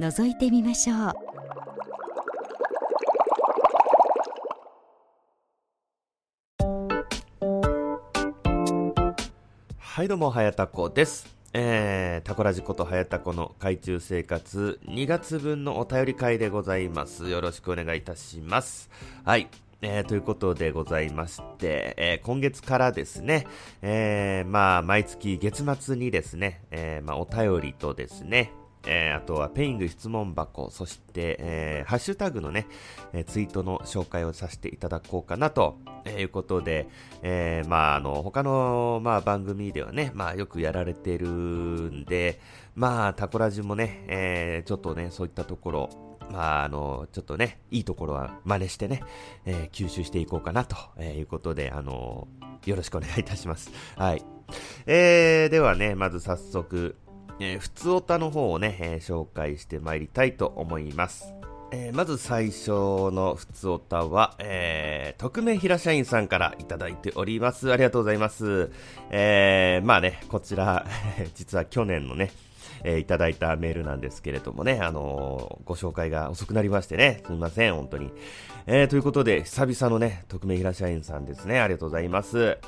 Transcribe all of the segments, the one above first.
覗いてみましょう。はいどうもはやたこです。えー、タコラジことはやたこの海中生活。2月分のお便り会でございます。よろしくお願いいたします。はい。えー、ということでございまして、えー、今月からですね、えー、まあ、毎月月末にですね、えまあ、お便りとですね、えあとはペイング質問箱、そして、えハッシュタグのね、えツイートの紹介をさせていただこうかなと、えいうことで、えまあ、あの、他の、まあ、番組ではね、まあ、よくやられてるんで、まあ、タコラジもね、えちょっとね、そういったところ、まあ、あの、ちょっとね、いいところは真似してね、えー、吸収していこうかなとえいうことで、あの、よろしくお願いいたします。はい。えー、ではね、まず早速、えー、普通おたの方をね、えー、紹介してまいりたいと思います。えー、まず最初の普通おたは、えー、匿名平社員さんからいただいております。ありがとうございます。えー、まあね、こちら、実は去年のね、えー、いただいたメールなんですけれどもね、あのー、ご紹介が遅くなりましてね、すみません、本当に。えー、ということで、久々のね、匿名平社員さんですね、ありがとうございます。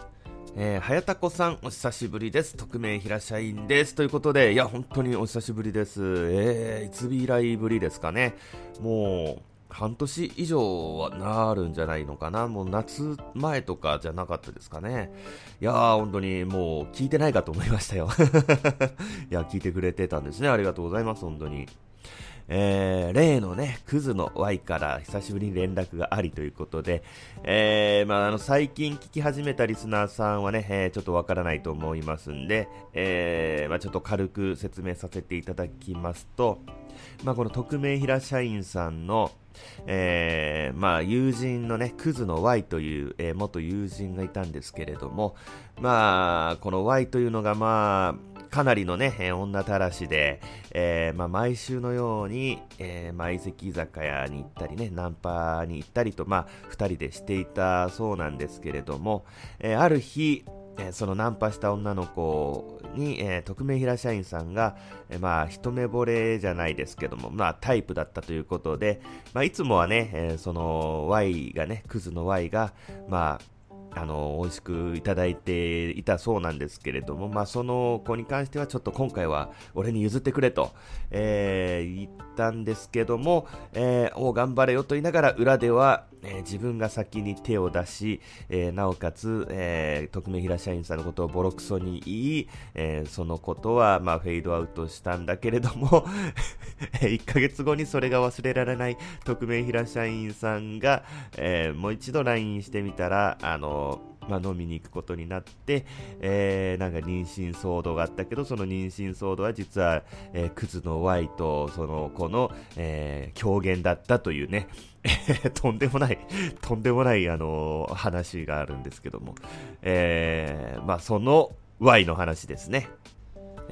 えー、はやたこさん、お久しぶりです。匿名平社員です。ということで、いや、本当にお久しぶりです。えー、いつ以来ぶりですかね。もう、半年以上はなるんじゃないのかな。もう夏前とかじゃなかったですかね。いやー、本当にもう聞いてないかと思いましたよ。いや、聞いてくれてたんですね。ありがとうございます、本当に。えー、例のね、クズの Y から久しぶりに連絡がありということで、えー、まあ、あの、最近聞き始めたリスナーさんはね、えー、ちょっとわからないと思いますんで、え、まあ、ちょっと軽く説明させていただきますと、まあ、この匿名平社員さんの、えー、まあ、友人のね、クズの Y という、えー、元友人がいたんですけれども、まあ、この Y というのが、まあ、かなりのね、女たらしで、えー、まあ、毎週のように、えー、まあ、相席居酒屋に行ったりね、ナンパに行ったりと、まあ、二人でしていたそうなんですけれども、えー、ある日、えそのナンパした女の子に、えー、匿名平社員さんが、えー、まあ、一目惚れじゃないですけども、まあ、タイプだったということで、まあ、いつもはね、えー、その Y がね、クズの Y が、まあ、あの、美味しくいただいていたそうなんですけれども、まあ、その子に関してはちょっと今回は俺に譲ってくれと、えー、言ったんですけども、えー、お頑張れよと言いながら裏では、えー、自分が先に手を出し、えー、なおかつ、えー、匿名平社員さんのことをボロクソに言い、えー、そのことは、まあ、フェードアウトしたんだけれども 1ヶ月後にそれが忘れられない匿名平社員さんが、えー、もう一度 LINE してみたら、あのまあ、飲みに行くことになって、えー、なんか妊娠騒動があったけど、その妊娠騒動は実は、えー、クズの Y とその子の、えー、狂言だったというね、とんでもない、とんでもない、あのー、話があるんですけども、えー、まあ、その Y の話ですね。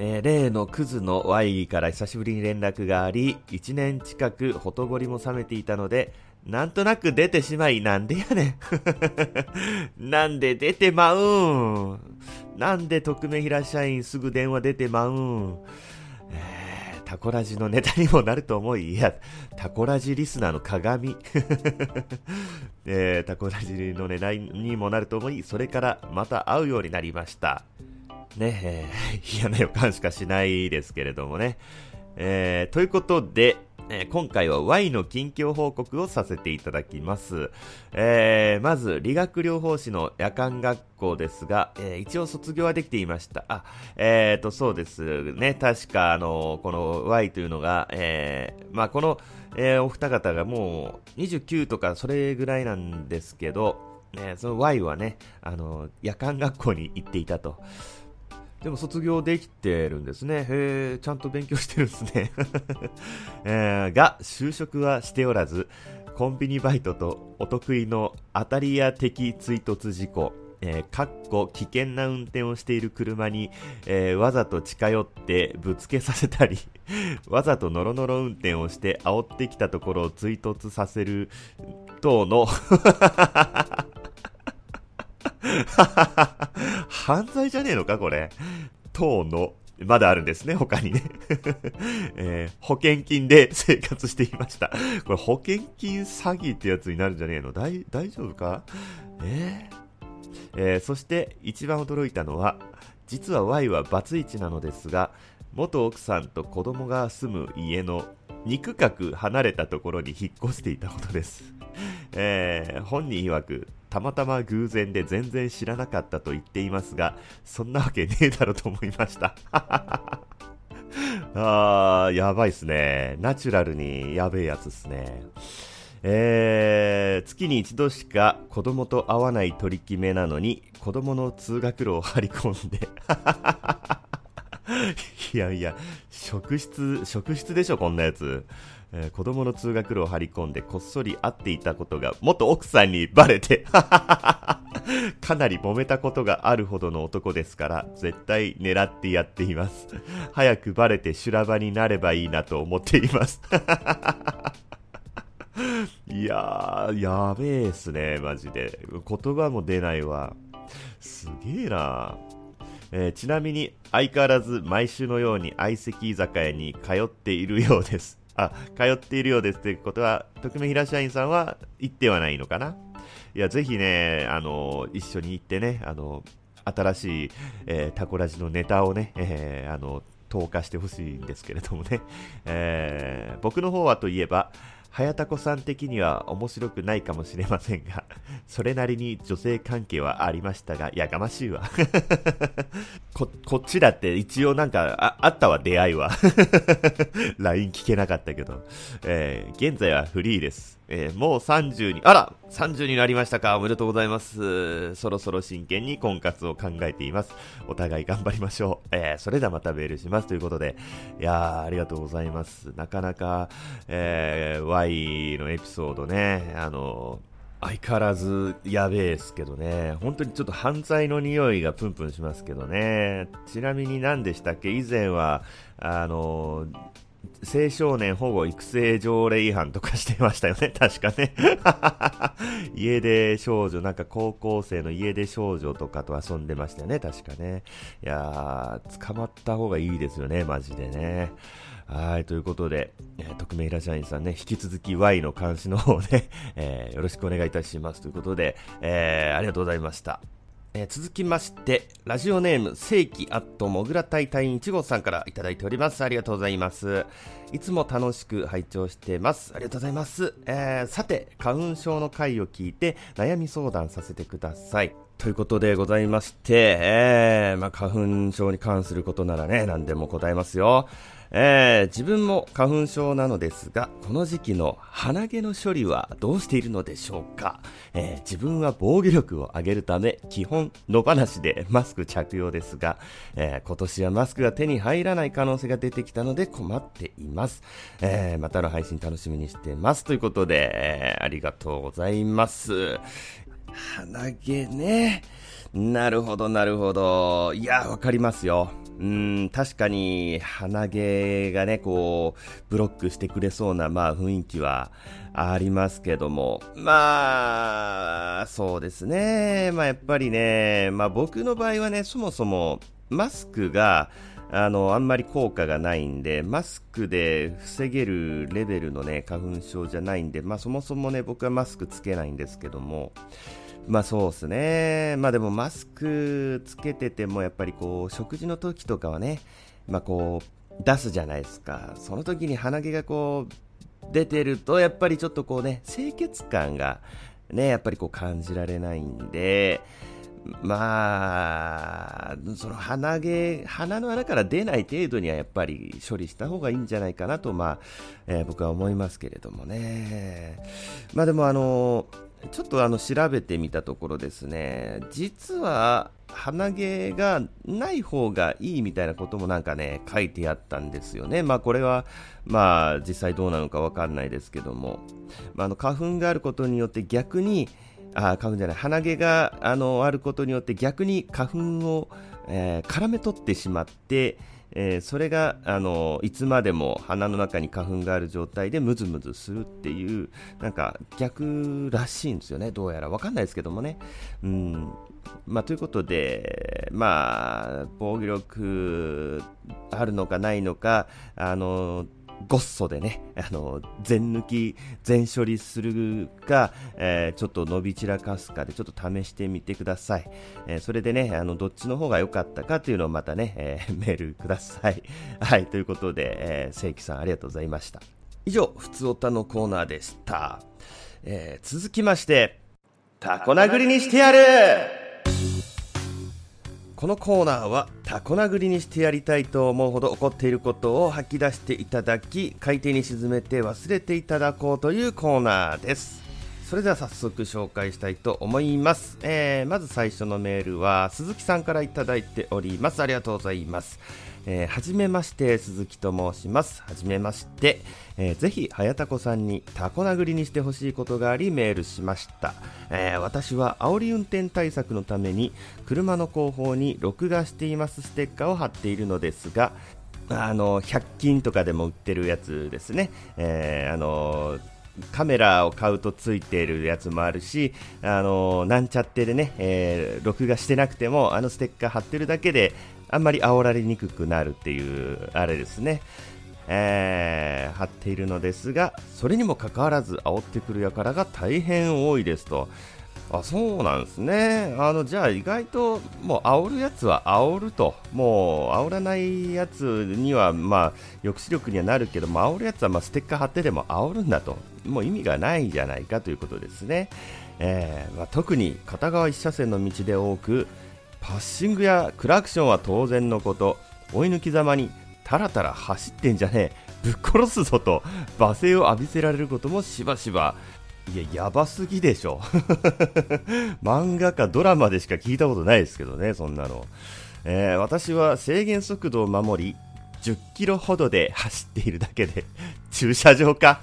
えー、例のクズの Y から久しぶりに連絡があり、1年近くほとぼりも冷めていたので、なんとなく出てしまい、なんでやねん。なんで出てまうんなんで匿名平社員すぐ電話出てまうん、タコラジのネタにもなると思い、いや、タコラジリスナーの鏡。えー、タコラジのネタにもなると思い、それからまた会うようになりました。ねえ、嫌な予感しかしないですけれどもね。えー、ということで、えー、今回は Y の近況報告をさせていただきます。えー、まず、理学療法士の夜間学校ですが、えー、一応卒業はできていました。あ、えーと、そうですね。確か、あの、この Y というのが、えー、まあ、この、えー、お二方がもう29とかそれぐらいなんですけど、えー、その Y はね、あの、夜間学校に行っていたと。でも卒業できてるんですね。へえ、ちゃんと勉強してるんですね。えー、が、就職はしておらず、コンビニバイトとお得意の当たり屋的追突事故、えー、かっこ危険な運転をしている車に、えー、わざと近寄ってぶつけさせたり、わざとノロノロ運転をして煽ってきたところを追突させる等の 犯罪じゃねえのかこれ。等の、まだあるんですね、他にね。えー、保険金で生活していました。これ保険金詐欺ってやつになるんじゃねえの？大大丈夫か？えー、えー、そして一番驚いたのは、実は Y はバツイチなのですが、元奥さんと子供が住む家の肉角離れたところに引っ越していたことです。えー、本人曰く、たまたま偶然で全然知らなかったと言っていますが、そんなわけねえだろと思いました。あー、やばいっすね。ナチュラルにやべえやつっすね。えー、月に一度しか子供と会わない取り決めなのに、子供の通学路を張り込んで いやいや、職質、職質でしょ、こんなやつ。えー、子供の通学路を張り込んでこっそり会っていたことが元奥さんにバレて かなり揉めたことがあるほどの男ですから絶対狙ってやっています。早くバレて修羅場になればいいなと思っています。いやーやべえっすねマジで。言葉も出ないわ。すげえな。えー、ちなみに相変わらず毎週のように相席居酒屋に通っているようです。あ、通っているようですということは、匿名平社員さんは行ってはないのかな？いや、ぜひね、あの、一緒に行ってね、あの、新しい、えー、タコラジのネタをね、えー、あの、投下してほしいんですけれどもね、えー、僕の方はといえば、早田子さん的には面白くないかもしれませんが、それなりに女性関係はありましたが、やがましいわ。こ、こっちだって一応なんか、あ、あったわ、出会いは。LINE 聞けなかったけど、えー、現在はフリーです。えー、もう30に、あら !30 になりましたかおめでとうございます。そろそろ真剣に婚活を考えています。お互い頑張りましょう。えー、それではまたメールします。ということで、いやー、ありがとうございます。なかなか、えー、Y のエピソードね、あの相変わらずやべえですけどね。本当にちょっと犯罪の匂いがプンプンしますけどね。ちなみに何でしたっけ？以前は、あの青少年保護育成条例違反とかしてましたよね、確かね。家出少女、なんか高校生の家出少女とかと遊んでましたよね、確かね。いやー、捕まった方がいいですよね、マジでね。はい、ということで、えー、匿名イラ社員さんね、引き続き Y の監視の方ね、えー、よろしくお願いいたしますということで、えー、ありがとうございました。えー、続きまして、ラジオネーム、正規アットモグラ隊隊員1号さんからいただいております。ありがとうございます。いつも楽しく拝聴してます。ありがとうございます。えー、さて、花粉症の回を聞いて悩み相談させてください。ということでございまして、えー、まあ、花粉症に関することならね、何でも答えますよ。えー、自分も花粉症なのですが、この時期の鼻毛の処理はどうしているのでしょうか、えー、自分は防御力を上げるため、基本野放しで マスク着用ですが、えー、今年はマスクが手に入らない可能性が出てきたので困っています。えまたの配信楽しみにしてます。ということで、えありがとうございます。鼻毛ね。なるほど、なるほど。いや、わかりますよ。うん、確かに鼻毛がね、こう、ブロックしてくれそうな、まあ雰囲気はありますけども、まあ、そうですね。まあやっぱりね、まあ僕の場合はね、そもそもマスクが、あの、あんまり効果がないんで、マスクで防げるレベルのね、花粉症じゃないんで、まあそもそもね、僕はマスクつけないんですけども、まあそうですね。まあでもマスクつけててもやっぱりこう食事の時とかはね、まあこう出すじゃないですか。その時に鼻毛がこう出てるとやっぱりちょっとこうね、清潔感がね、やっぱりこう感じられないんで、まあ、その鼻毛、鼻の穴から出ない程度にはやっぱり処理した方がいいんじゃないかなと、まあ、えー、僕は思いますけれどもね。まあでもあのちょっとあの調べてみたところですね、実は鼻毛がない方がいいみたいなこともなんかね、書いてあったんですよね。まあこれは、まあ実際どうなのかわかんないですけども、まあ、あの花粉があることによって逆に、あ花粉じゃない、鼻毛があのあることによって逆に花粉を、えー、絡め取ってしまって、えー、それがあのいつまでも鼻の中に花粉がある状態でムズムズするっていうなんか逆らしいんですよね、どうやら分かんないですけどもね。うんまあ、ということで、まあ、防御力あるのかないのか、あのごっそでね、あの、全抜き、全処理するか、えー、ちょっと伸び散らかすかでちょっと試してみてください。えー、それでね、あの、どっちの方が良かったかというのをまたね、えー、メールください。はい、ということで、えー、正規さんありがとうございました。以上、ふつおたのコーナーでした。えー、続きまして、タコ殴りにしてやるこのコーナーはタコ殴りにしてやりたいと思うほど怒っていることを吐き出していただき海底に沈めて忘れていただこうというコーナーです。それでは早速紹介したいと思います、えー、まず最初のメールは鈴木さんからいただいております。ありがとうございます。えー、はじめまして鈴木と申します。はじめまして、えー、ぜひ早田子さんにタコ殴りにしてほしいことがありメールしました、えー、私は煽り運転対策のために車の後方に録画していますステッカーを貼っているのですがあの100均とかでも売ってるやつですね、えー、あのカメラを買うとついているやつもあるし、あのなんちゃってでね、えー、録画してなくても、あのステッカー貼ってるだけで、あんまり煽られにくくなるっていう、あれですね。えー、貼っているのですが、それにもかかわらず煽ってくる輩が大変多いですと。あそうなんですね。あのじゃあ意外ともう煽るやつは煽ると、もう煽らないやつにはまあ抑止力にはなるけども、煽るやつはまステッカー貼ってでも煽るんだと、もう意味がないじゃないかということですね。えーまあ、特に片側1車線の道で多く、パッシングやクラクションは当然のこと。追い抜きざまにタラタラ走ってんじゃねえ。ぶっ殺すぞと。罵声を浴びせられることもしばしば。いややばすぎでしょ。漫画かドラマでしか聞いたことないですけどねそんなの、えー、私は制限速度を守り10キロほどで走っているだけで駐車場か。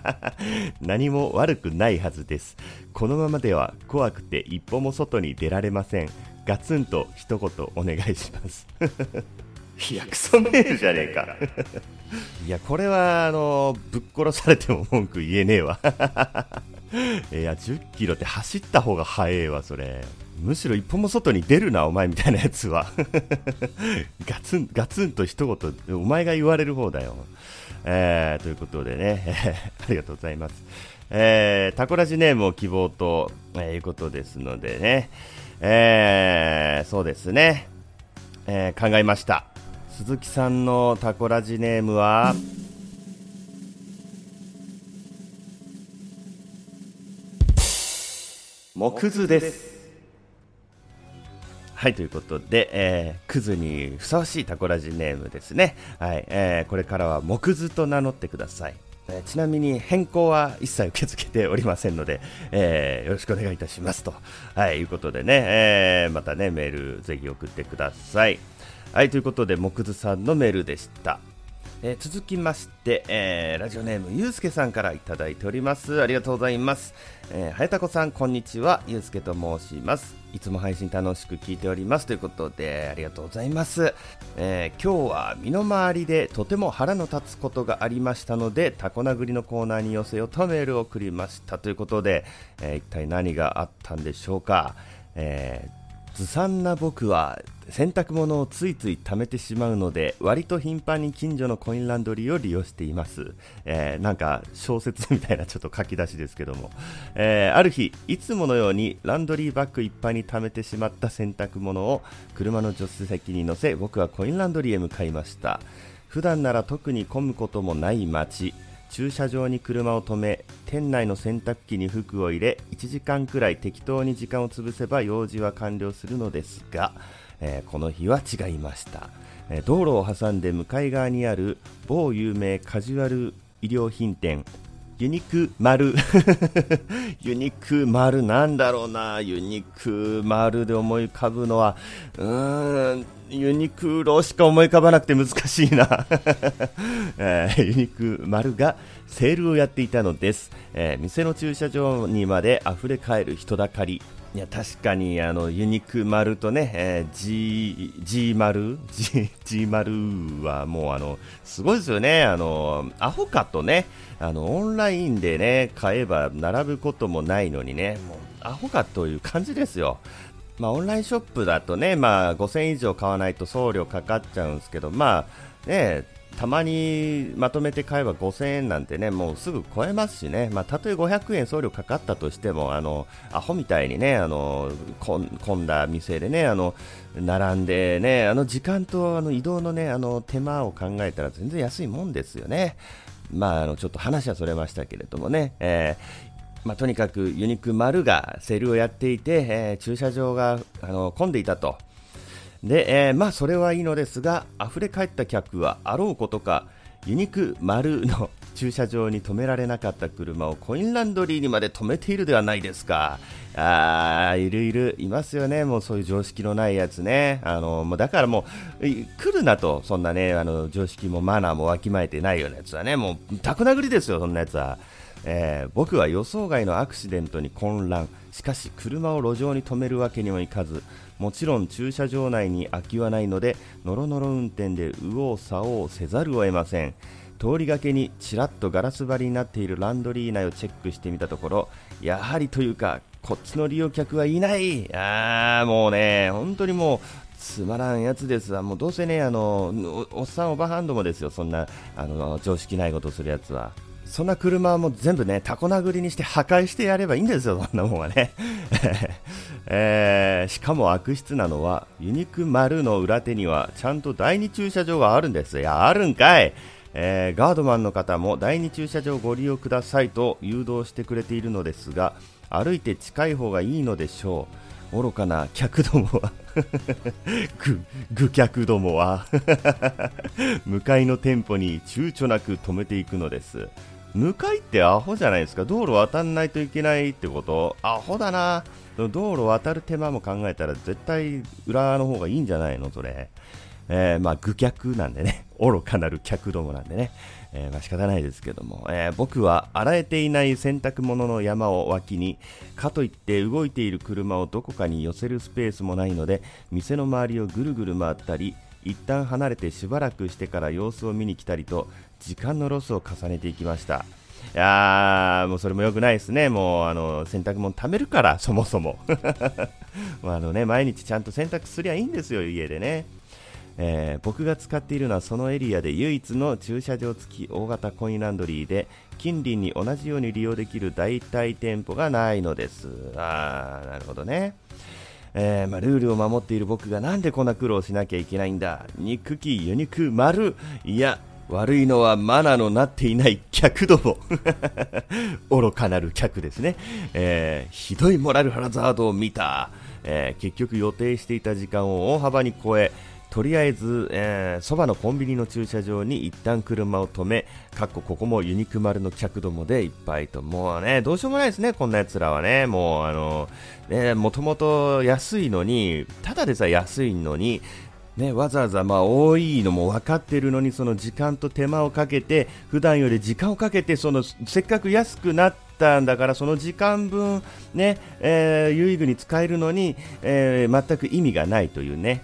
何も悪くないはずです。このままでは怖くて一歩も外に出られません。ガツンと一言お願いします。いやクソメールじゃねえか。いやこれはあのぶっ殺されても文句言えねえわ。いや10キロって走った方が速えわそれ。むしろ一歩も外に出るなお前みたいなやつは。ガツンガツンと一言お前が言われる方だよ、えー、ということでね、えー、ありがとうございます、えー、タコラジネームを希望と、えー、いうことですのでね、えー、そうですね、えー、考えました。鈴木さんのタコラジネームは、木図です。はい、ということで、えー、クズにふさわしいタコラジネームですね。はい、えー、これからは木図と名乗ってください。えちなみに変更は一切受け付けておりませんので、えー、よろしくお願いいたします。と、はい、いうことでね、えー、またね、メールぜひ送ってください。はい、ということで、木津さんのメールでした。えー、続きまして、えー、ラジオネームゆうすけさんからいただいております。ありがとうございます、えー、はやたこさんこんにちは。ゆうすけと申します。いつも配信楽しく聞いております。ということでありがとうございます、えー、今日は身の回りでとても腹の立つことがありましたのでタコ殴りのコーナーに寄せようとメールを送りました。ということで、えー、一体何があったんでしょうか、えーずさんな僕は洗濯物をついつい貯めてしまうので割と頻繁に近所のコインランドリーを利用しています、えー、なんか小説みたいなちょっと書き出しですけども、えー、ある日いつものようにランドリーバッグいっぱいに貯めてしまった洗濯物を車の助手席に乗せ僕はコインランドリーへ向かいました。普段なら特に混むこともない街。駐車場に車を止め店内の洗濯機に服を入れ1時間くらい適当に時間を潰せば用事は完了するのですが、えー、この日は違いました、えー、道路を挟んで向かい側にある某有名カジュアル衣料品店ユニク丸。ユニク丸なんだろうな。ユニク丸で思い浮かぶのは。うーん。ユニクロしか思い浮かばなくて難しいな、えー、ユニク丸がセールをやっていたのです、えー、店の駐車場にまで溢れかえる人だかり。いや確かにあのユニク丸とね、えー、G, G 丸 G, G 丸はもうあのすごいですよね、あのアホかとねあのオンラインでね買えば並ぶこともないのにねもうアホかという感じですよ。まあ、オンラインショップだとね、まあ、5000以上買わないと送料かかっちゃうんですけど、まあね、たまにまとめて買えば5000円なんてね、もうすぐ超えますしね、まあ、たとえ500円送料かかったとしても、あの、アホみたいにね、あの、混んだ店でね、あの、並んでね、あの時間とあの移動のね、あの手間を考えたら全然安いもんですよね。まあ、あの、ちょっと話はそれましたけれどもね、えー、まあ、とにかくユニクマルがセールをやっていて、えー、駐車場があの混んでいたと。で、えー、まあそれはいいのですが溢れ返った客はあろうことかユニク丸の 駐車場に止められなかった車をコインランドリーにまで止めているではないですか。あーいるいる、いますよね、もうそういう常識のないやつね。あのもうだからもう、来るなと、そんなね、あの常識もマナーもわきまえてないようなやつはね、もう、たく殴りですよ、そんなやつは。えー、僕は予想外のアクシデントに混乱しかし車を路上に止めるわけにもいかずもちろん駐車場内に空きはないのでノロノロ運転で右往左往せざるを得ません。通りがけにちらっとガラス張りになっているランドリー内をチェックしてみたところやはりというかこっちの利用客はいない。あーもうね本当にもうつまらんやつですわ、もうどうせね、あのおっさん、おばはんどもですよ、そんなあの常識ないことするやつは。そんな車も全部ね、タコ殴りにして破壊してやればいいんですよ、そんなもんはね。えー、しかも悪質なのは、ユニクマルの裏手にはちゃんと第二駐車場があるんです。いや、あるんかい。えー、ガードマンの方も第二駐車場をご利用くださいと誘導してくれているのですが、歩いて近い方がいいのでしょう。愚かな客どもはぐ、ぐ客どもは 向かいの店舗に躊躇なく止めていくのです。向かいってアホじゃないですか。道路渡んないといけないってこと？アホだな。道路渡る手間も考えたら絶対裏の方がいいんじゃないの？それ、えー、まあ愚客なんでね。愚かなる客どもなんでね、えー、まあ仕方ないですけども、えー、僕は洗えていない洗濯物の山を脇にかといって動いている車をどこかに寄せるスペースもないので店の周りをぐるぐる回ったり一旦離れてしばらくしてから様子を見に来たりと時間のロスを重ねていきましたいやーもうそれも良くないですね、もうあの洗濯物貯めるから、そもそも あの、ね、毎日ちゃんと洗濯すりゃいいんですよ、家でね。えー、僕が使っているのはそのエリアで唯一の駐車場付き大型コインランドリーで近隣に同じように利用できる代替店舗がないのです。あーなるほどね。えー、まあ、ルールを守っている僕がなんでこんな苦労しなきゃいけないんだ憎きユニク丸いや悪いのはマナーのなっていない客ども。愚かなる客ですね、えー、ひどいモラルハザードを見た、えー、結局予定していた時間を大幅に超えとりあえず、えー、そばのコンビニの駐車場に一旦車を止め、かっこここもユニクマルの客どもでいっぱいと、もうね、どうしようもないですね、こんな奴らはね、もうあの、ね、もともと安いのに、ただでさえ安いのに、ね、わざわざまあ多いのも分かってるのにその時間と手間をかけて普段より時間をかけてそのせっかく安くなったんだからその時間分、ねえー、有意義に使えるのに、えー、全く意味がないというね。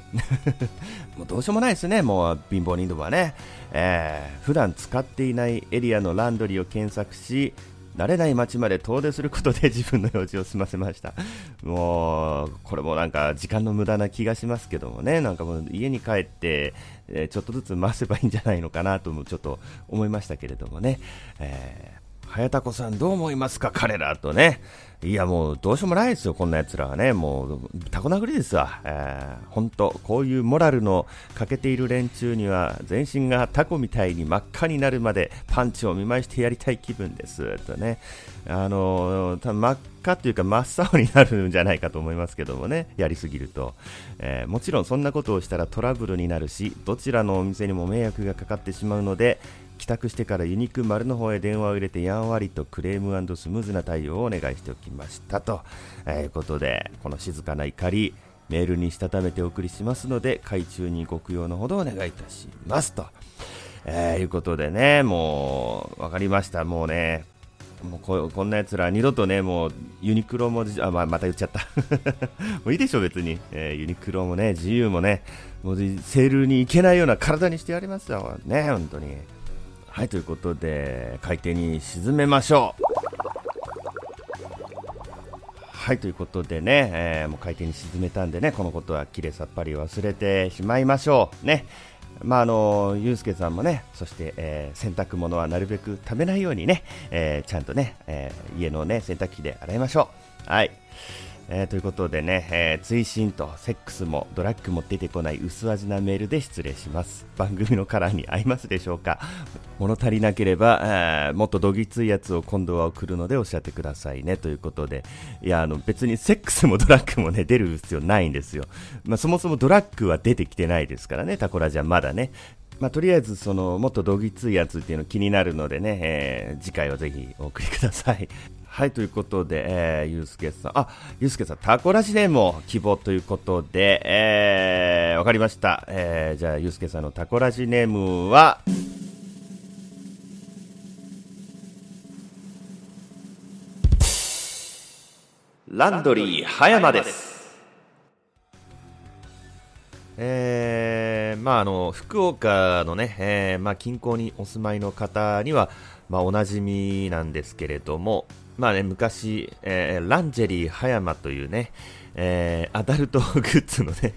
もうどうしようもないですね、もう貧乏人どもはね、えー、普段使っていないエリアのランドリーを検索し慣れない街まで遠出することで自分の用事を済ませました。もうこれもなんか時間の無駄な気がしますけどもね。なんかもう家に帰って、え、ちょっとずつ回せばいいんじゃないのかなともちょっと思いましたけれどもね、えー、早田子さんどう思いますか？彼らとね。いやもうどうしようもないですよ、こんな奴らはね、もうタコ殴りですわ、えー、本当、こういうモラルの欠けている連中には全身がタコみたいに真っ赤になるまでパンチを見舞いしてやりたい気分です。とね、あのー、真っ赤というか真っ青になるんじゃないかと思いますけどもね、やりすぎると、えー、もちろんそんなことをしたらトラブルになるし、どちらのお店にも迷惑がかかってしまうので、帰宅してからユニーク丸の方へ電話を入れてやんわりとクレームスムーズな対応をお願いしておきましたと、えー、いうことでこの静かな怒りメールにしたためてお送りしますので海中にご供養のほどお願いいたしますと、えー、いうことでねもう分かりました。もうねもうここんなやつら二度とね、もうユニクロもあ、まあ、また言っちゃった。もういいでしょ、別に、えー、ユニクロもね、自由もね、もうセールに行けないような体にしてやりますよ、ね、本当に。はい、ということで、海底に沈めましょう。はい、ということでね、えー、もう海底に沈めたんでね、このことはきれいさっぱり忘れてしまいましょう。ね。まああのゆうすけさんもね、そして、えー、洗濯物はなるべく食べないようにね、えー、ちゃんとね、え、家のね洗濯機で洗いましょう。はい。えー、ということでね、えー、追伸とセックスもドラッグも出てこない薄味なメールで失礼します。番組のカラーに合いますでしょうか？物足りなければ、えー、もっとどぎついやつを今度は送るのでおっしゃってくださいね。ということでいやあの別にセックスもドラッグもね出る必要ないんですよ、まあ、そもそもドラッグは出てきてないですからね。タコラジはまだね。まあ、とりあえずそのもっとどぎついやつっていうの気になるのでね、えー、次回はぜひお送りください。はい、ということで、えー、ゆうすけさん、あ、ゆうすけさん、タコラジネームを希望ということで、えー、わかりました。えー、じゃあ、ゆうすけさんのタコラジネームは、ランドリー葉山です。えー、まああの福岡のね、えー、まあ近郊にお住まいの方にはまあおなじみなんですけれども、まあね、昔、えー、ランジェリー葉山というね、えー、アダルトグッズのね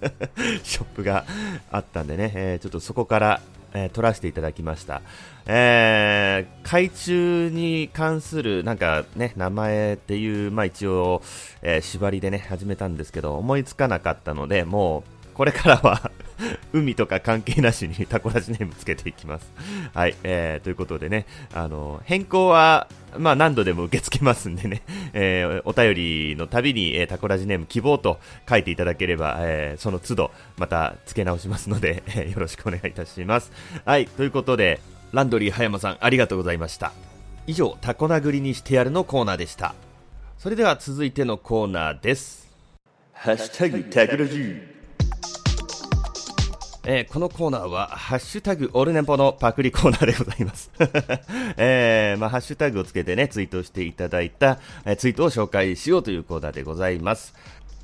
ショップがあったんでね、えー、ちょっとそこから、えー、撮らせていただきました。えー、海中に関するなんかね、名前っていう、まあ一応、え、縛りでね、始めたんですけど、思いつかなかったので、もう、これからは 海とか関係なしにタコラジネームつけていきます。はい、えー、ということでね、あの、変更は、まあ何度でも受け付けますんでね、えー、お便りのたびに、えー、タコラジネーム希望と書いていただければ、えー、その都度また付け直しますので、えー、よろしくお願いいたします。はい、ということで、ランドリー葉山さんありがとうございました。以上、タコ殴りにしてやるのコーナーでした。それでは続いてのコーナーです。ハッシュタグタグラジーえー、このコーナーは、ハッシュタグオルネポのパクリコーナーでございます。えー、まあ、ハッシュタグをつけてね、ツイートしていただいた、えー、ツイートを紹介しようというコーナーでございます。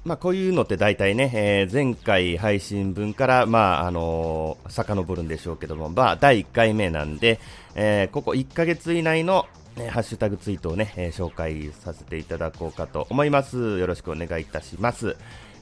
まあ、こういうのって大体ね、えー、前回配信分から、まあ、あのー、遡るんでしょうけども、まあ、第1回目なんで、えー、ここ1ヶ月以内の、ね、ハッシュタグツイートをね、え、紹介させていただこうかと思います。よろしくお願いいたします。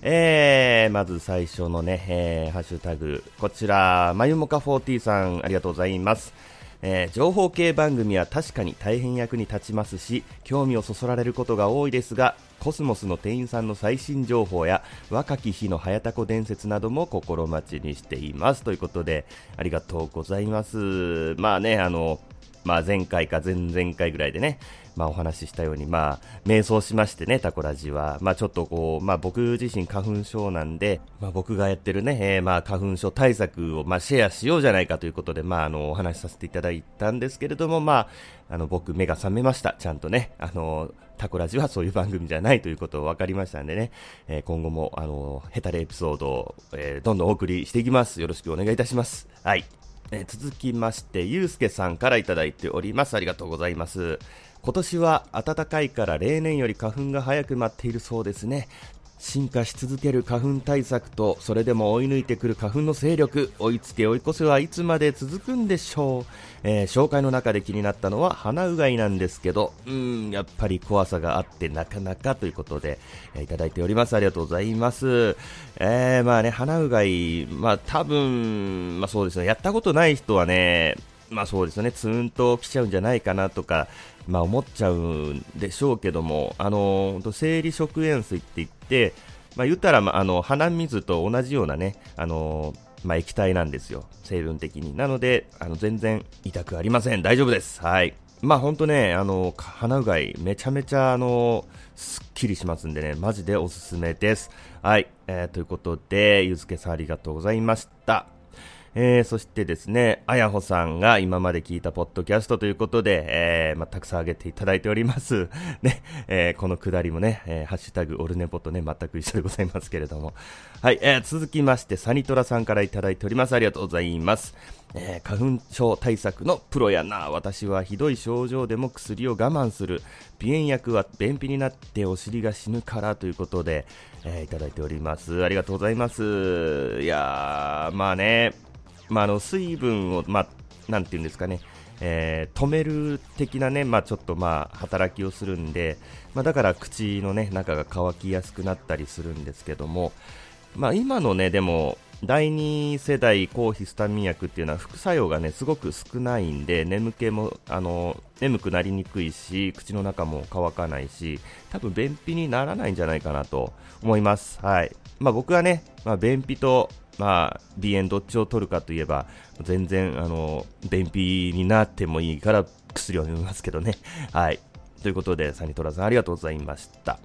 えー、まず最初のね、えー、ハッシュタグ、こちら、まゆもか40さん、ありがとうございます。えー、情報系番組は確かに大変役に立ちますし、興味をそそられることが多いですが、コスモスの店員さんの最新情報や、若き日の早田子伝説なども心待ちにしています。ということで、ありがとうございます。まあね、あの、まあ前回か前々回ぐらいでね、まあ、お話ししたように、まあ、瞑想しましてね、タコラジは。まあ、ちょっとこう、まあ、僕自身花粉症なんで、まあ、僕がやってるね、えー、まあ、花粉症対策を、まあ、シェアしようじゃないかということで、まあ、あの、お話しさせていただいたんですけれども、まあ、あの、僕、目が覚めました。ちゃんとね、あの、タコラジはそういう番組じゃないということを分かりましたんでね、えー、今後も、あの、ヘタレエピソードを、えー、どんどんお送りしていきます。よろしくお願いいたします。はい。えー、続きまして、ゆうすけさんからいただいております。ありがとうございます。今年は暖かいから例年より花粉が早く舞っているそうですね進化し続ける花粉対策とそれでも追い抜いてくる花粉の勢力追いつけ追い越せはいつまで続くんでしょう、えー、紹介の中で気になったのは鼻うがいなんですけどうんやっぱり怖さがあってなかなかということで、えー、いただいております。ありがとうございます。えー、まあね鼻うがいまあ多分まあそうですね。やったことない人はねまあそうですね、ツーンと来ちゃうんじゃないかなとか、まあ、思っちゃうんでしょうけども、あの生理食塩水って言って、まあ、言ったら、まあ、あの鼻水と同じようなね、あのまあ、液体なんですよ、成分的に。なので、あの全然痛くありません、大丈夫です。はい。まあ本当ね、あの、鼻うがい、めちゃめちゃ、あの、すっきりしますんでね、マジでおすすめです。はい。えー、ということで、ゆずけさんありがとうございました。えー、そしてですね、あやほさんが今まで聞いたポッドキャストということで、えー、まあ、たくさんあげていただいております。ね、えー、このくだりもね、えー、ハッシュタグオルネポとね、全く一緒でございますけれども。はい、えー、続きまして、サニトラさんからいただいております。ありがとうございます。えー、花粉症対策のプロやな。私はひどい症状でも薬を我慢する。鼻炎薬は便秘になってお尻が死ぬからということで、えー、いただいております。ありがとうございます。いやー、まあね、まあ、あの水分を、まあ、なんていうんですかね、えー、止める的なね、まあ、ちょっとまあ働きをするんで、まあ、だから口のね中が乾きやすくなったりするんですけども、まあ、今のねでも第2世代抗ヒスタミン薬っていうのは副作用がねすごく少ないんで眠気もあの眠くなりにくいし口の中も乾かないし多分便秘にならないんじゃないかなと思います。はいまあ、僕はね、まあ、便秘とまあ、鼻炎どっちを取るかといえば、全然、あの、便秘になってもいいから薬を飲みますけどね。はい。ということで、サニトラさんありがとうございました。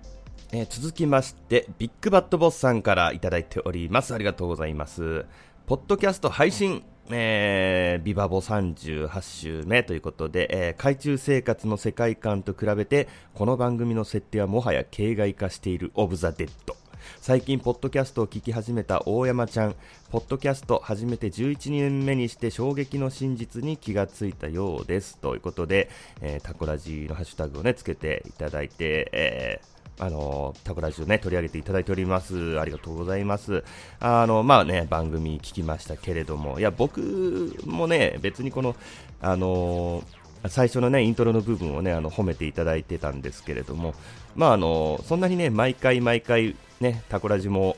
えー、続きまして、ビッグバットボスさんからいただいております。ありがとうございます。ポッドキャスト配信、えー、ビバボ38週目ということで、えー、海中生活の世界観と比べて、この番組の設定はもはや形骸化しているオブ・ザ・デッド。最近ポッドキャストを聞き始めた大山ちゃんポッドキャスト始めて11年目にして衝撃の真実に気がついたようですということで、えー、タコラジーのハッシュタグをねつけていただいて、えーあのタコラジオね、取り上げていただいております。ありがとうございます。あの、まあね、番組聞きましたけれども、いや、僕もね、別にこの、あの最初のね、イントロの部分をね、あの、褒めていただいてたんですけれども、まあ、あの、そんなにね、毎回毎回、ね、タコラジも、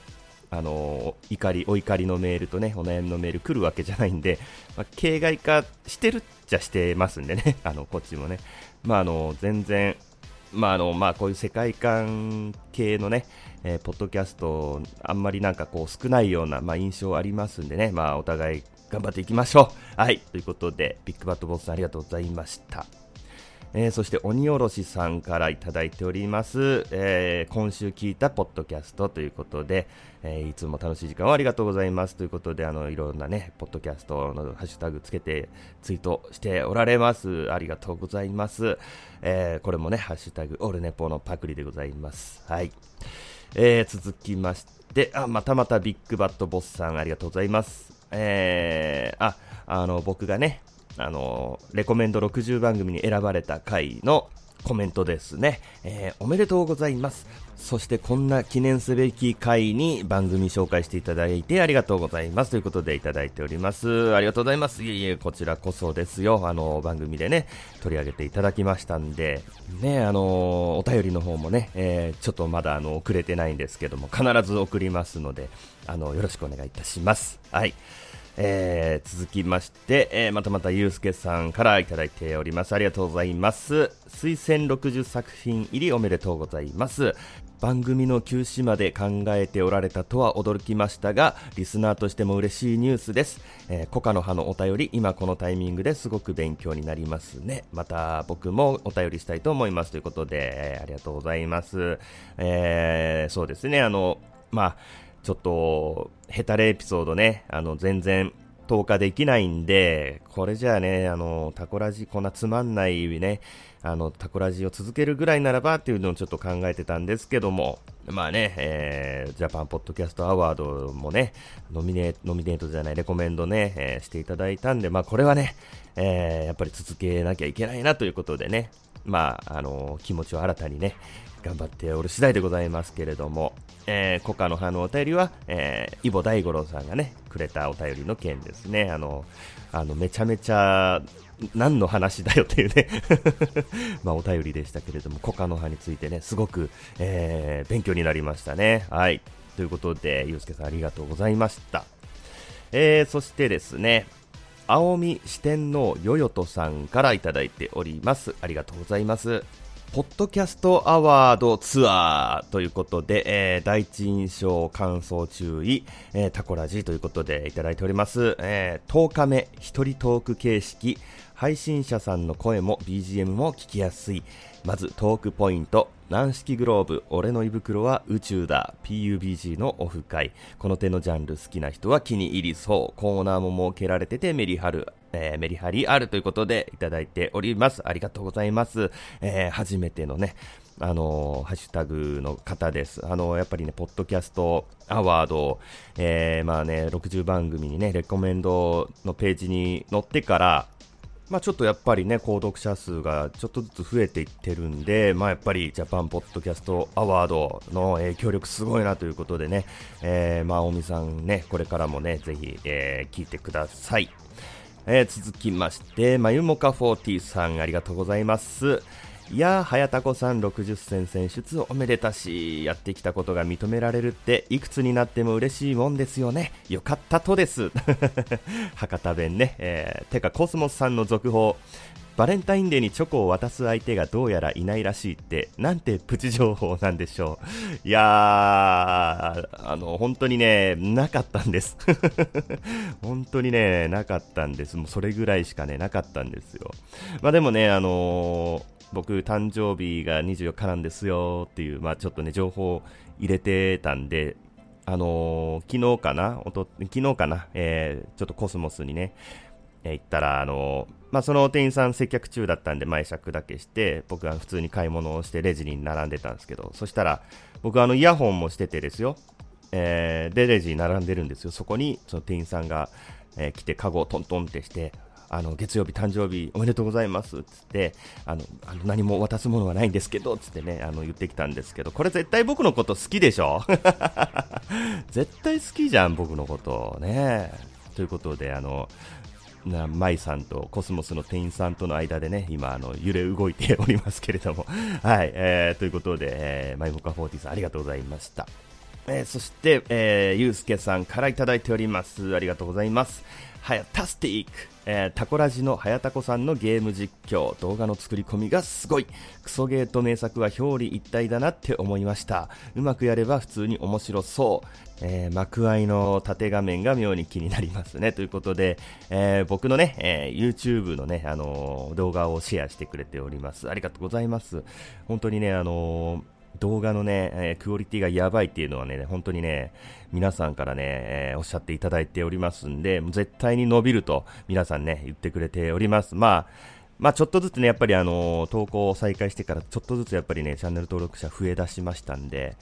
あの怒り、お怒りのメールとね、お悩みのメール来るわけじゃないんで、まあ、形骸化してるっちゃしてますんでね、あの、こっちもね。まあ、あの、全然、まあ、あの、まあ、こういう世界観系のね、えー、ポッドキャスト、あんまりなんかこう少ないような、まあ、印象ありますんでね、まあ、お互い頑張っていきましょう。はい。ということで、ビッグバットボスさんありがとうございました。えー、そして鬼おろしさんからいただいております、えー、今週聞いたポッドキャストということで、えー、いつも楽しい時間をありがとうございます。ということであのいろんなねポッドキャストのハッシュタグつけてツイートしておられます。ありがとうございます、えこれもねハッシュタグオルネポのパクリでございます。はい、え続きましてあまたまたビッグバットボスさんありがとうございます。えああの僕がねあの、レコメンド60番組に選ばれた回のコメントですね。えー、おめでとうございます。そしてこんな記念すべき回に番組紹介していただいてありがとうございますということでいただいております。ありがとうございます。いえいえ、こちらこそですよ。あの、番組でね、取り上げていただきましたんで、ね、あの、お便りの方もね、えー、ちょっとまだあの、遅れてないんですけども、必ず送りますので、あの、よろしくお願いいたします。はい。えー、続きまして、えー、またまたゆうすけさんからいただいております。ありがとうございます。推薦60作品入りおめでとうございます。番組の休止まで考えておられたとは驚きましたが、リスナーとしても嬉しいニュースです。えー、コカの葉のお便り、今このタイミングですごく勉強になりますね。また僕もお便りしたいと思いますということで、ありがとうございます。えー、そうですね、あの、まあ、ちょっと、ヘタレエピソードね、あの、全然、投下できないんで、これじゃあね、あの、タコラジ、こんなつまんないね、あの、タコラジを続けるぐらいならばっていうのをちょっと考えてたんですけども、まあね、えー、ジャパンポッドキャストアワードもね、ノミネノミネートじゃない、レコメンドね、えー、していただいたんで、まあこれはね、えー、やっぱり続けなきゃいけないなということでね、まあ、あの気持ちを新たにね、頑張っておる次第でございますけれども、えー、コカの葉のお便りは、えー、イボ大五郎さんがね、くれたお便りの件ですね。あの、あの、めちゃめちゃ、何の話だよっていうね まあお便りでしたけれども、コカの葉についてね、すごく、えー、勉強になりましたね。はい。ということで、ゆうすけさんありがとうございました。えー、そしてですね、青海四天王よよとさんからいただいております。ありがとうございます。ポッドキャストアワードツアーということで、えー、第一印象感想注意、えー、タコラジーということでいただいております。えー、10日目、一人トーク形式、配信者さんの声も BGM も聞きやすい。まずトークポイント。軟式グローブ、俺の胃袋は宇宙だ。PUBG のオフ会。この手のジャンル好きな人は気に入りそう。コーナーも設けられててメリハル、えー、メリハリあるということでいただいております。ありがとうございます。えー、初めてのね、あの、ハッシュタグの方です。あの、やっぱりね、ポッドキャストアワード、えー、まあね、60番組にね、レコメンドのページに載ってから、まあ、ちょっとやっぱりね、購読者数がちょっとずつ増えていってるんで、まあ、やっぱりジャパンポッドキャストアワードの影響力すごいなということでね、えー、まあ、おみさんね、これからもね、ぜひ、えー、聞いてください。えー、続きまして、まゆもか40さん、ありがとうございます。いやー、早田子さん60戦選出おめでたし、やってきたことが認められるっていくつになっても嬉しいもんですよね。よかったとです。博多弁ね。えー、てか、コスモスさんの続報。バレンタインデーにチョコを渡す相手がどうやらいないらしいって、なんてプチ情報なんでしょう。いやー、あの、本当にね、なかったんです。本当にね、なかったんです。もうそれぐらいしかね、なかったんですよ。まあでもね、あのー僕誕生日が24日なんですよっていう、まあ、ちょっとね、情報を入れてたんで、あのー、昨日かなおと昨日かな、えー、ちょっとコスモスにね、えー、行ったら、あのー、まあ、その店員さん接客中だったんで前酌だけして、僕は普通に買い物をしてレジに並んでたんですけど、そしたら、僕あのイヤホンもしててですよ、えー、で、レジに並んでるんですよ。そこに、その店員さんが、えー、来て、カゴをトントンってして、あの月曜日誕生日おめでとうございますっつってあのあの何も渡すものはないんですけどつってねあの言ってきたんですけどこれ絶対僕のこと好きでしょ？絶対好きじゃん僕のことねということであのな舞さんとコスモスの店員さんとの間でね、今、あの、揺れ動いておりますけれども。はい、えー、ということで、えー、マイモカ40さんありがとうございました。えー、そして、えー、ゆうすけさんからいただいております。ありがとうございます。はや、タスティックえー、タコラジの早田子さんのゲーム実況、動画の作り込みがすごい。クソゲーと名作は表裏一体だなって思いました。うまくやれば普通に面白そう。えー、幕間の縦画面が妙に気になりますね。ということで、えー、僕のね、えー、YouTube のね、あのー、動画をシェアしてくれております。ありがとうございます。本当にね、あのー動画のね、えー、クオリティがやばいっていうのはね、本当にね、皆さんからね、えー、おっしゃっていただいておりますんで、絶対に伸びると皆さんね、言ってくれております。まあ、まあ、ちょっとずつね、やっぱりあの、投稿を再開してから、ちょっとずつやっぱりね、チャンネル登録者増え出しましたんで、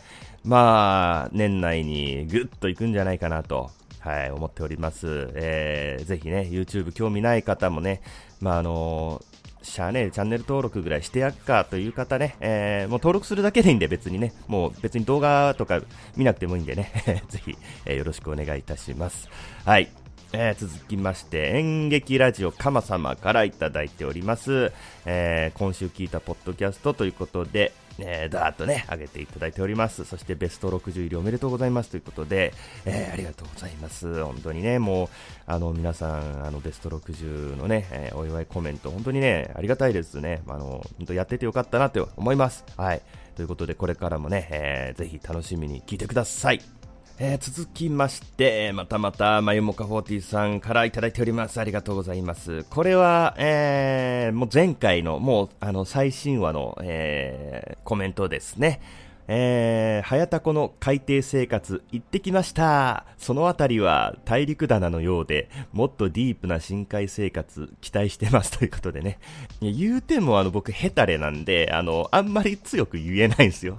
まあ、年内にぐっといくんじゃないかなと、はい、思っております。えー、ぜひね、YouTube 興味ない方もね、まあ、あのしゃあねえチャンネル登録ぐらいしてやっかという方ね、えー、もう登録するだけでいいんで別にね、もう別に動画とか見なくてもいいんでね、ぜひ、えー、よろしくお願いいたします。はい。えー、続きまして、演劇ラジオかま様からいただいております。えー、今週聞いたポッドキャストということで、えー、だーっとね、上げていただいております。そしてベスト60入りおめでとうございますということで、えー、ありがとうございます。本当にね、もう、あの、皆さん、あの、ベスト60のね、えー、お祝いコメント、本当にね、ありがたいですね。あの、本当やっててよかったなって思います。はい。ということで、これからもね、えー、ぜひ楽しみに聞いてください。えー、続きまして、またまた、まゆもか40さんからいただいております。ありがとうございます。これは、えー、もう前回の、もう、あの、最新話の、えー、コメントですね。えー、早田子の海底生活行ってきました。そのあたりは大陸棚のようで、もっとディープな深海生活期待してますということでね。言うてもあの僕ヘタレなんで、あの、あんまり強く言えないんですよ。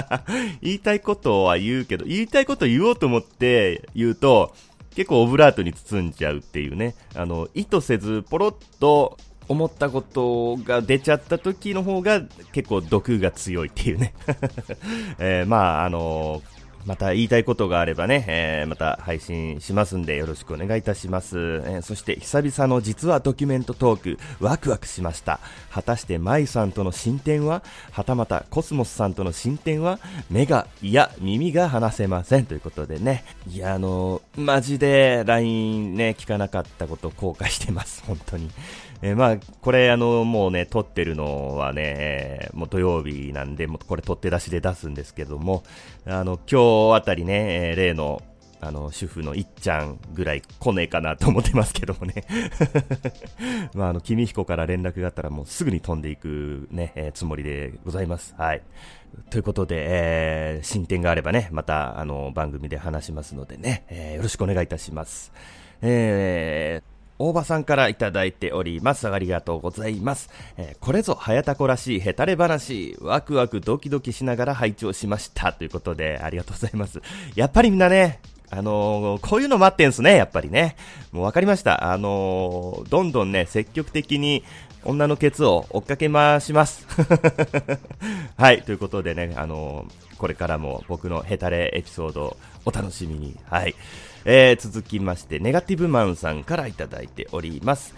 言いたいことは言うけど、言いたいこと言おうと思って言うと、結構オブラートに包んじゃうっていうね。あの、意図せずポロッと思ったことが出ちゃった時の方が結構毒が強いっていうね えー、まあ、あの、また言いたいことがあればね、えー、また配信しますんでよろしくお願いいたします。えー、そして久々の実はドキュメントトーク、ワクワクしました。果たして舞さんとの進展は？はたまたコスモスさんとの進展は？目が、いや耳が離せませんということでね。いや、あのー、マジで LINE ね、聞かなかったことを後悔してます。本当に。えー、まあ、これ、あの、もうね、撮ってるのはね、えー、もう土曜日なんで、もうこれ取って出しで出すんですけども、あの、今日あたりね、えー、例の、あの、主婦のいっちゃんぐらい来ねえかなと思ってますけどもね。まあ、あの、君彦から連絡があったらもうすぐに飛んでいくね、えー、つもりでございます。はい。ということで、えー、進展があればね、また、あの、番組で話しますのでね、えー、よろしくお願いいたします。えー、大場さんからいただいております。ありがとうございます。えー、これぞ、早田子らしいヘタレ話、ワクワクドキドキしながら拝聴しました。ということで、ありがとうございます。やっぱりみんなね、あのー、こういうの待ってんすね、やっぱりね。もう分かりました。あのー、どんどんね、積極的に女のケツを追っかけ回します。はい、ということでね、あの、これからも僕のヘタレエピソードお楽しみに。はい。えー、続きまして、ネガティブマンさんからいただいております。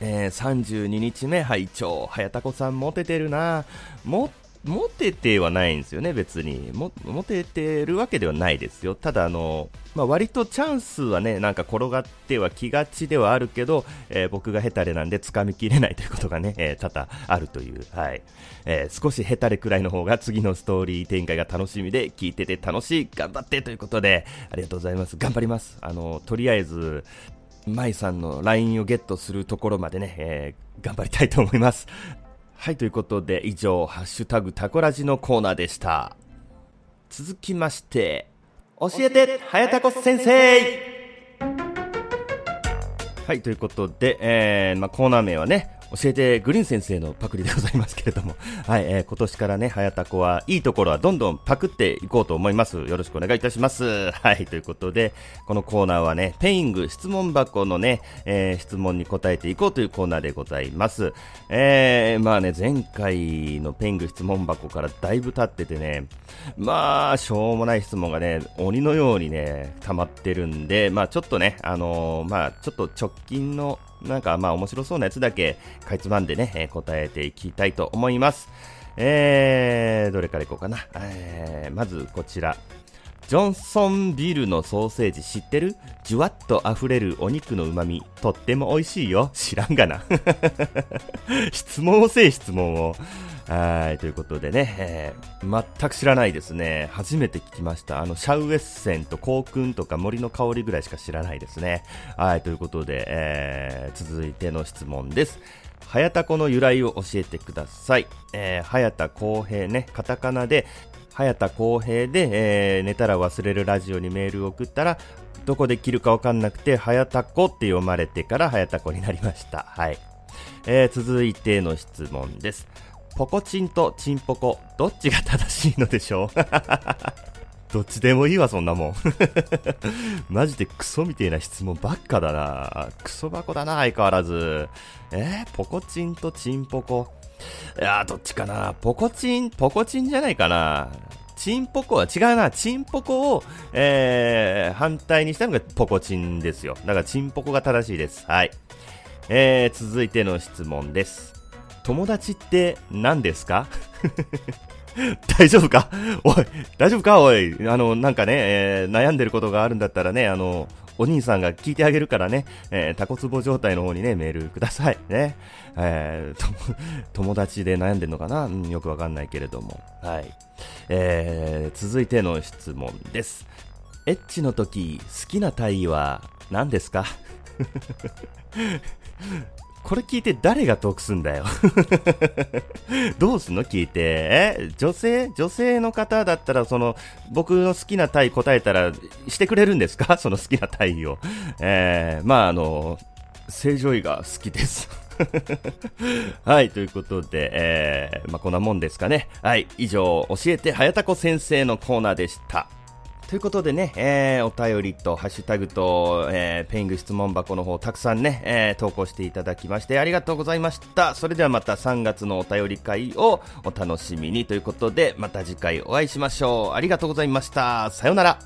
えー、32日目拝聴早田子さんモテてるなもモテてはないんですよね、別に。もモテてるわけではないですよ。ただ、あの、まあ、割とチャンスはね、なんか転がってはきがちではあるけど、えー、僕がヘタレなんで掴みきれないということがね、えー、多々あるという、はい。えー、少しヘタレくらいの方が次のストーリー展開が楽しみで、聞いてて楽しい、頑張ってということで、ありがとうございます。頑張ります。あの、とりあえず、舞さんの LINE をゲットするところまでね、えー、頑張りたいと思います。はい、ということで以上、ハッシュタグタコラジのコーナーでした。続きまして、教えて、はやたこ先生はい、ということで、えー、まあ、コーナー名はね、教えてグリーン先生のパクリでございますけれども、はい、えー、今年からね、はやたこはいいところはどんどんパクっていこうと思います。よろしくお願いいたします。はい、ということで、このコーナーはね、 Peing 質問箱のね、えー、質問に答えていこうというコーナーでございます。えー、まあね、前回の Peing 質問箱からだいぶ経っててね、まあ、しょうもない質問がね、鬼のようにね、溜まってるんで、まあちょっとね、あのー、まあちょっと直近のなんかまあ面白そうなやつだけかいつまんでね、えー、答えていきたいと思います。えー、どれからいこうかな。えー、まずこちら。ジョンソンビルのソーセージ知ってる？じゅわっと溢れるお肉の旨味、とっても美味しいよ。知らんがな。質問をせえ、質問を。はい、ということでね、えー、全く知らないですね。初めて聞きました。あの、シャウエッセンとコウクンとか森の香りぐらいしか知らないですね。はい、ということで、えー、続いての質問です。早田子の由来を教えてください。えー、早田公平ね、カタカナで、早田公平で、えー、寝たら忘れるラジオにメールを送ったら、どこで切るかわかんなくて、早田子って読まれてから早田子になりました。はい。えー、続いての質問です。ポコチンとチンポコ、どっちが正しいのでしょう？どっちでもいいわ、そんなもん。マジでクソみてえな質問ばっかだな。クソ箱だな、相変わらず。えー、ポコチンとチンポコ？いやどっちかな？ポコチン、ポコチンじゃないかな。チンポコは違うな。チンポコを、えー、反対にしたのがポコチンですよ。だからチンポコが正しいです。はい。えー、続いての質問です。友達って何ですか？大丈夫か？おい、大丈夫か？おい、あの、なんかね、えー、悩んでることがあるんだったらね、あの、お兄さんが聞いてあげるからね、えー、タコツボ状態の方にね、メールください。ね。えー、友達で悩んでるのかな、うん、よくわかんないけれども。はい。えー、続いての質問です。エッチの時、好きな体位は何ですか？これ聞いて誰が得すんだよ どうすんの？聞いて。え？女性？女性の方だったら、その、僕の好きな体答えたら、してくれるんですか？その好きな体を。えー、まあ、あの、正常位が好きです はい、ということで、えー、まあ、こんなもんですかね。はい、以上、教えて、はやたこ先生のコーナーでした。ということでね、えー、お便りとハッシュタグと、えー、ペイング質問箱の方たくさんね、えー、投稿していただきましてありがとうございました。それではまた3月のお便り会をお楽しみにということで、また次回お会いしましょう。ありがとうございました。さようなら。